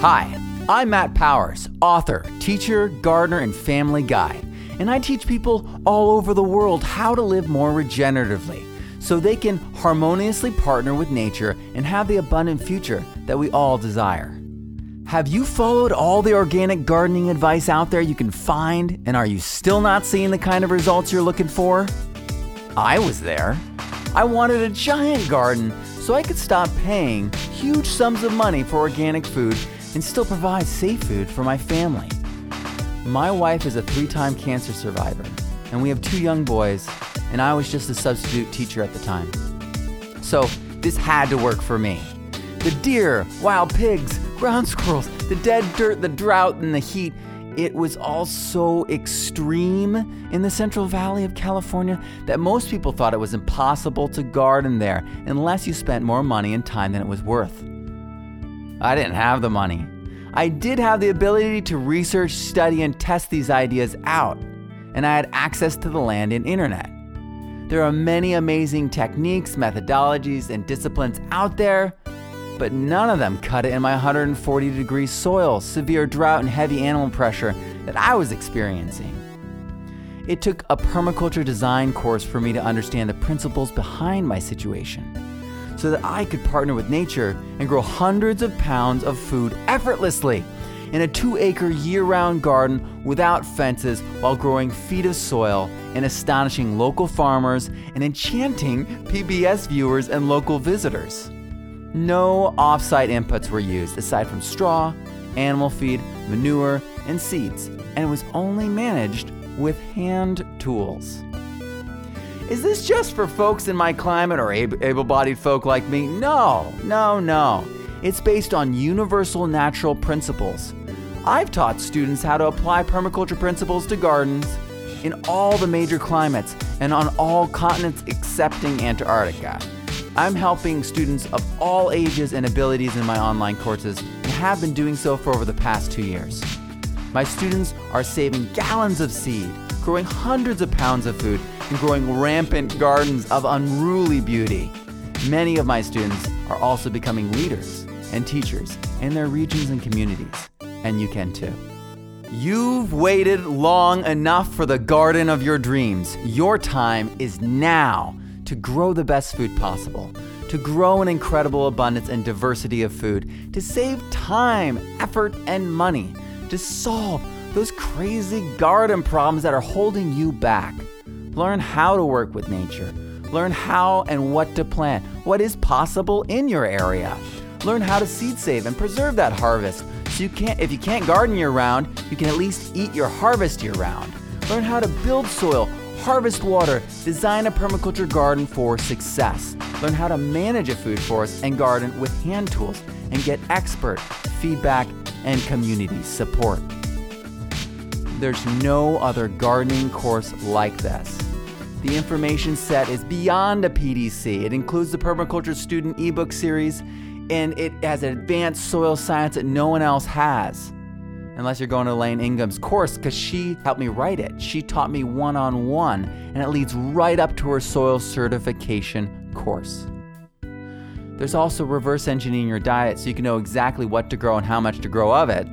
Hi, I'm Matt Powers, author, teacher, gardener, and family guy. And I teach people all over the world how to live more regeneratively so they can harmoniously partner with nature and have the abundant future that we all desire. Have you followed all the organic gardening advice out there you can find, and are you still not seeing the kind of results you're looking for? I was there. I wanted a giant garden so I could stop paying huge sums of money for organic food and still provide safe food for my family. My wife is a three time cancer survivor, and we have two young boys, and I was just a substitute teacher at the time. So this had to work for me. The deer, wild pigs, ground squirrels, the dead dirt, the drought, and the heat. It was all so extreme in the Central Valley of California that most people thought it was impossible to garden there unless you spent more money and time than it was worth. I didn't have the money. I did have the ability to research, study, and test these ideas out, and I had access to the land and internet. There are many amazing techniques, methodologies, and disciplines out there, but none of them cut it in my 140 degree soil, severe drought, and heavy animal pressure that I was experiencing. It took a permaculture design course for me to understand the principles behind my situation so that I could partner with nature and grow hundreds of pounds of food effortlessly in a two acre year round garden without fences while growing feet of soil and astonishing local farmers and enchanting PBS viewers and local visitors. No off-site inputs were used aside from straw, animal feed, manure, and seeds, and it was only managed with hand tools. Is this just for folks in my climate or able bodied folk like me? No, no, no. It's based on universal natural principles. I've taught students how to apply permaculture principles to gardens in all the major climates and on all continents excepting Antarctica. I'm helping students of all ages and abilities in my online courses and have been doing so for over the past two years. My students are saving gallons of seed, growing hundreds of pounds of food, and growing rampant gardens of unruly beauty. Many of my students are also becoming leaders and teachers in their regions and communities, and you can too. You've waited long enough for the garden of your dreams. Your time is now to grow the best food possible, to grow an incredible abundance and diversity of food, to save time, effort, and money, to solve those crazy garden problems that are holding you back. Learn how to work with nature. Learn how and what to plant, what is possible in your area. Learn how to seed save and preserve that harvest. So you can't if you can't garden year round, you can at least eat your harvest year round. Learn how to build soil, harvest water, design a permaculture garden for success. Learn how to manage a food forest and garden with hand tools and get expert feedback and community support. There's no other gardening course like this. The information set is beyond a PDC. It includes the Permaculture Student ebook series, and it has advanced soil science that no one else has. Unless you're going to Elaine Ingham's course, because she helped me write it. She taught me one on one, and it leads right up to her soil certification course. There's also reverse engineering your diet so you can know exactly what to grow and how much to grow of it.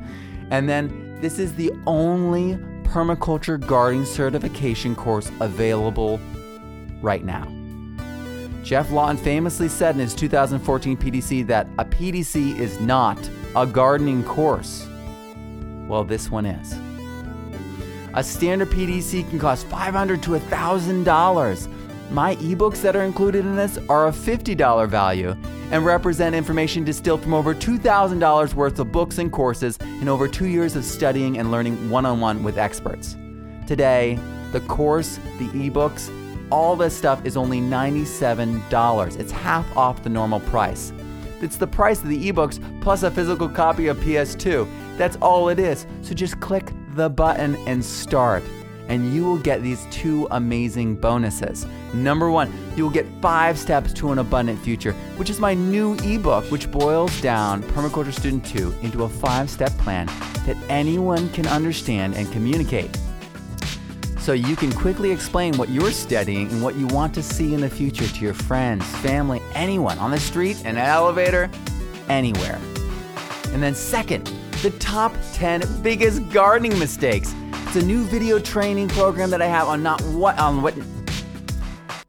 And then this is the only permaculture gardening certification course available right now. Geoff Lawton famously said in his 2014 PDC that a PDC is not a gardening course. Well, this one is. A standard PDC can cost $500 to $1,000. My ebooks that are included in this are a $50 value and represent information distilled from over $2,000 worth of books and courses and over two years of studying and learning one on one with experts. Today, the course, the ebooks, all this stuff is only $97. It's half off the normal price. It's the price of the ebooks plus a physical copy of PS2. That's all it is. So just click the button and start and you will get these two amazing bonuses. Number one, you will get five steps to an abundant future, which is my new ebook, which boils down Permaculture Student 2 into a five step plan that anyone can understand and communicate. So you can quickly explain what you're studying and what you want to see in the future to your friends, family, anyone on the street, an elevator, anywhere. And then, second, the top 10 biggest gardening mistakes. It's a new video training program that I have on not what on what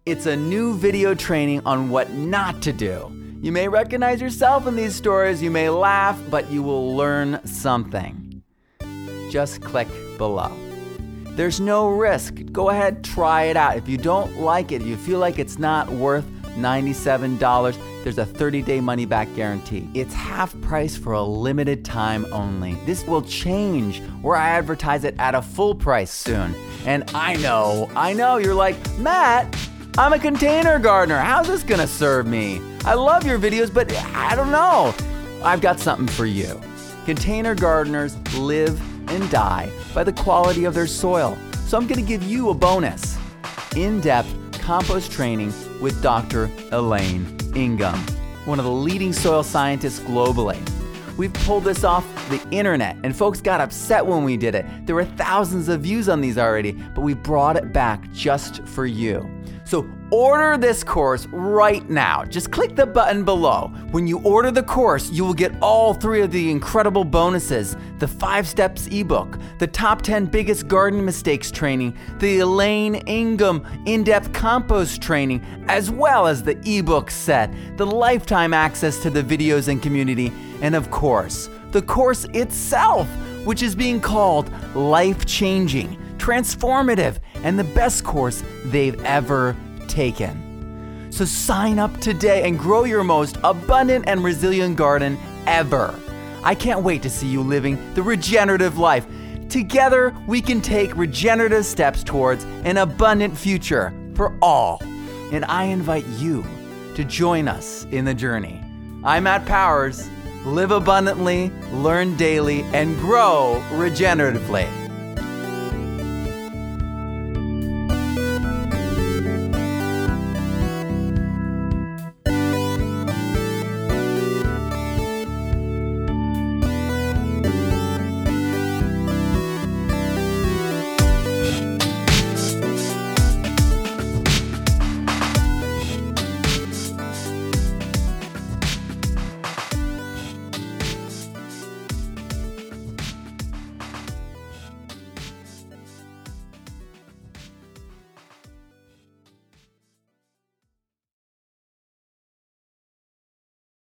it's a new video training on what not to do. You may recognize yourself in these stories, you may laugh, but you will learn something. Just click below. There's no risk. Go ahead, try it out. If you don't like it, you feel like it's not worth $97, there's a 30 day money back guarantee. It's half price for a limited time only. This will change where I advertise it at a full price soon. And I know, I know, you're like, Matt, I'm a container gardener. How's this gonna serve me? I love your videos, but I don't know. I've got something for you. Container gardeners live and die by the quality of their soil. So I'm to give you a bonus in depth compost training with Dr. Elaine Ingham, one of the leading soil scientists globally. We've pulled this off the internet, and folks got upset when we did it. There were thousands of views on these already, but we brought it back just for you. So order this course right now. Just click the button below. When you order the course, you will get all three of the incredible bonuses the 5 Steps ebook, the top 10 biggest garden mistakes training, the Elaine Ingham in depth compost training, as well as the ebook set, the lifetime access to the videos and community, and of course, the course itself, which is being called life changing transformative, and the best course they've ever taken. So sign up today and grow your most abundant and resilient garden ever. I can't wait to see you living the regenerative life. Together, we can take regenerative steps towards an abundant future for all. And I invite you to join us in the journey. I'm Matt Powers. Live abundantly, learn daily, and grow regeneratively.